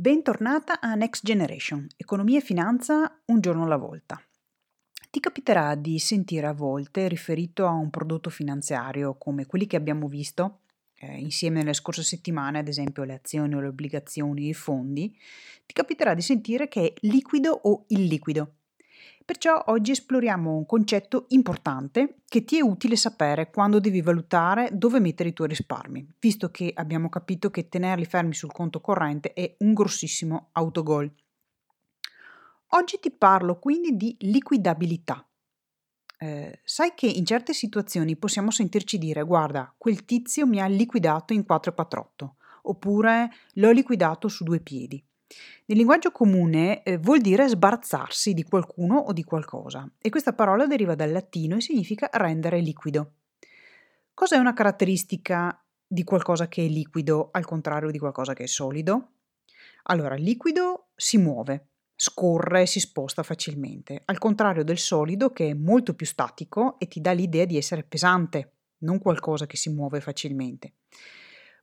Bentornata a Next Generation, economia e finanza un giorno alla volta. Ti capiterà di sentire a volte riferito a un prodotto finanziario come quelli che abbiamo visto eh, insieme nelle scorse settimane, ad esempio le azioni o le obbligazioni i fondi, ti capiterà di sentire che è liquido o illiquido. Perciò oggi esploriamo un concetto importante che ti è utile sapere quando devi valutare dove mettere i tuoi risparmi, visto che abbiamo capito che tenerli fermi sul conto corrente è un grossissimo autogol. Oggi ti parlo quindi di liquidabilità. Eh, sai che in certe situazioni possiamo sentirci dire guarda, quel tizio mi ha liquidato in 448 oppure l'ho liquidato su due piedi. Nel linguaggio comune eh, vuol dire sbarazzarsi di qualcuno o di qualcosa e questa parola deriva dal latino e significa rendere liquido. Cos'è una caratteristica di qualcosa che è liquido al contrario di qualcosa che è solido? Allora, il liquido si muove, scorre e si sposta facilmente, al contrario del solido che è molto più statico e ti dà l'idea di essere pesante, non qualcosa che si muove facilmente.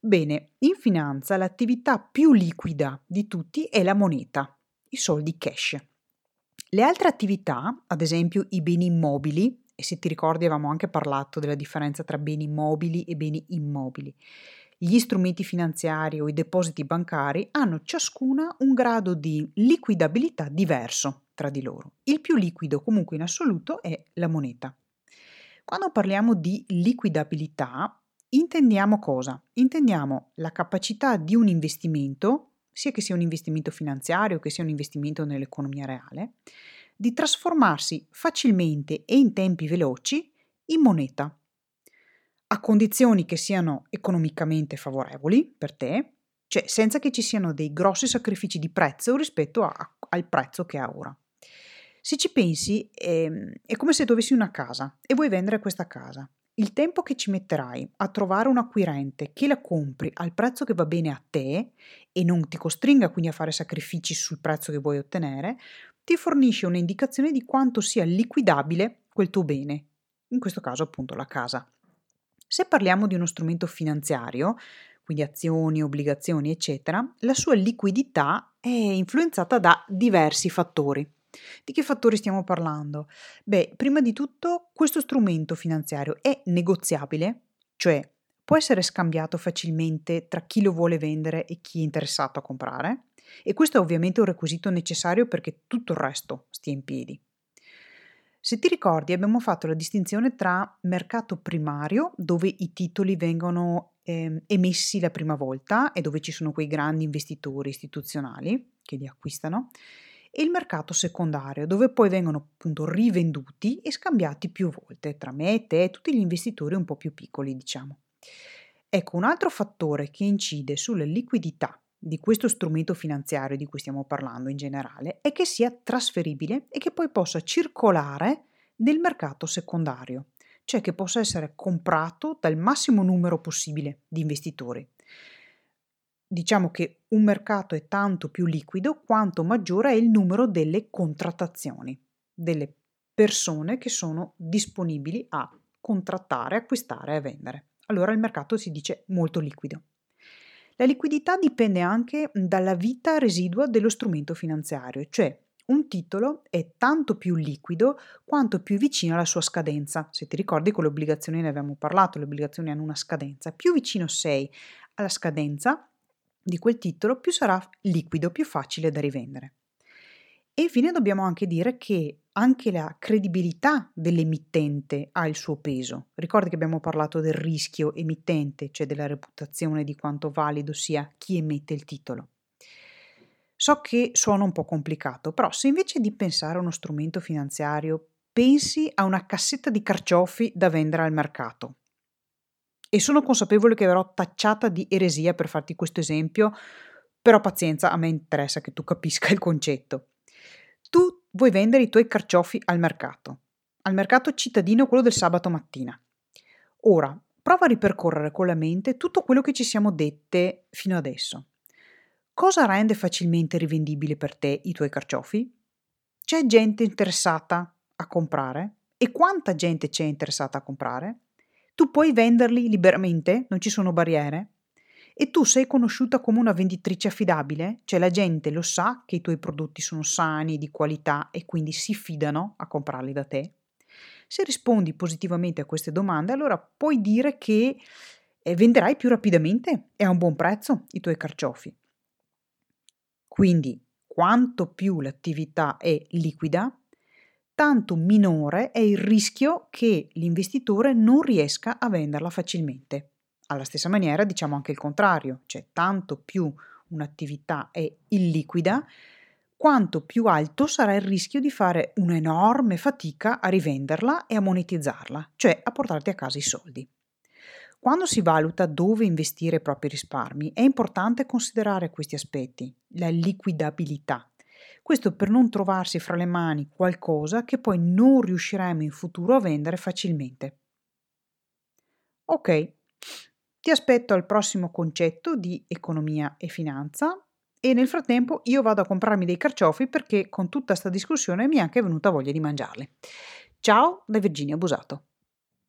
Bene, in finanza l'attività più liquida di tutti è la moneta, i soldi cash. Le altre attività, ad esempio i beni immobili, e se ti ricordi avevamo anche parlato della differenza tra beni mobili e beni immobili, gli strumenti finanziari o i depositi bancari hanno ciascuna un grado di liquidabilità diverso tra di loro. Il più liquido comunque in assoluto è la moneta. Quando parliamo di liquidabilità Intendiamo cosa? Intendiamo la capacità di un investimento, sia che sia un investimento finanziario che sia un investimento nell'economia reale, di trasformarsi facilmente e in tempi veloci in moneta, a condizioni che siano economicamente favorevoli per te, cioè senza che ci siano dei grossi sacrifici di prezzo rispetto a, al prezzo che ha ora. Se ci pensi, è, ehm, è come se tu avessi una casa e vuoi vendere questa casa il tempo che ci metterai a trovare un acquirente che la compri al prezzo che va bene a te e non ti costringa quindi a fare sacrifici sul prezzo che vuoi ottenere, ti fornisce un'indicazione di quanto sia liquidabile quel tuo bene, in questo caso appunto la casa. Se parliamo di uno strumento finanziario, quindi azioni, obbligazioni, eccetera, la sua liquidità è influenzata da diversi fattori. Di che fattori stiamo parlando? Beh, prima di tutto questo strumento finanziario è negoziabile, cioè può essere scambiato facilmente tra chi lo vuole vendere e chi è interessato a comprare e questo è ovviamente un requisito necessario perché tutto il resto stia in piedi. Se ti ricordi abbiamo fatto la distinzione tra mercato primario, dove i titoli vengono eh, emessi la prima volta e dove ci sono quei grandi investitori istituzionali che li acquistano, e il mercato secondario, dove poi vengono appunto rivenduti e scambiati più volte tra me e te tutti gli investitori un po' più piccoli, diciamo. Ecco, un altro fattore che incide sulla liquidità di questo strumento finanziario di cui stiamo parlando in generale è che sia trasferibile e che poi possa circolare nel mercato secondario, cioè che possa essere comprato dal massimo numero possibile di investitori diciamo che un mercato è tanto più liquido quanto maggiore è il numero delle contrattazioni, delle persone che sono disponibili a contrattare, acquistare e vendere. Allora il mercato si dice molto liquido. La liquidità dipende anche dalla vita residua dello strumento finanziario, cioè un titolo è tanto più liquido quanto più vicino alla sua scadenza. Se ti ricordi con le obbligazioni ne abbiamo parlato, le obbligazioni hanno una scadenza. Più vicino sei alla scadenza, di quel titolo, più sarà liquido, più facile da rivendere. E infine dobbiamo anche dire che anche la credibilità dell'emittente ha il suo peso. Ricordi che abbiamo parlato del rischio emittente, cioè della reputazione di quanto valido sia chi emette il titolo. So che suona un po' complicato, però se invece di pensare a uno strumento finanziario pensi a una cassetta di carciofi da vendere al mercato, e sono consapevole che verrò tacciata di eresia per farti questo esempio, però pazienza, a me interessa che tu capisca il concetto. Tu vuoi vendere i tuoi carciofi al mercato, al mercato cittadino, quello del sabato mattina. Ora, prova a ripercorrere con la mente tutto quello che ci siamo dette fino adesso. Cosa rende facilmente rivendibile per te i tuoi carciofi? C'è gente interessata a comprare? E quanta gente c'è interessata a comprare? Tu puoi venderli liberamente, non ci sono barriere. E tu sei conosciuta come una venditrice affidabile? Cioè la gente lo sa che i tuoi prodotti sono sani, di qualità e quindi si fidano a comprarli da te? Se rispondi positivamente a queste domande, allora puoi dire che eh, venderai più rapidamente e a un buon prezzo i tuoi carciofi. Quindi, quanto più l'attività è liquida, tanto minore è il rischio che l'investitore non riesca a venderla facilmente. Alla stessa maniera diciamo anche il contrario, cioè tanto più un'attività è illiquida, quanto più alto sarà il rischio di fare un'enorme fatica a rivenderla e a monetizzarla, cioè a portarti a casa i soldi. Quando si valuta dove investire i propri risparmi è importante considerare questi aspetti, la liquidabilità. Questo per non trovarsi fra le mani qualcosa che poi non riusciremo in futuro a vendere facilmente. Ok, ti aspetto al prossimo concetto di economia e finanza e nel frattempo io vado a comprarmi dei carciofi perché con tutta questa discussione mi è anche venuta voglia di mangiarli. Ciao da Virginia Busato.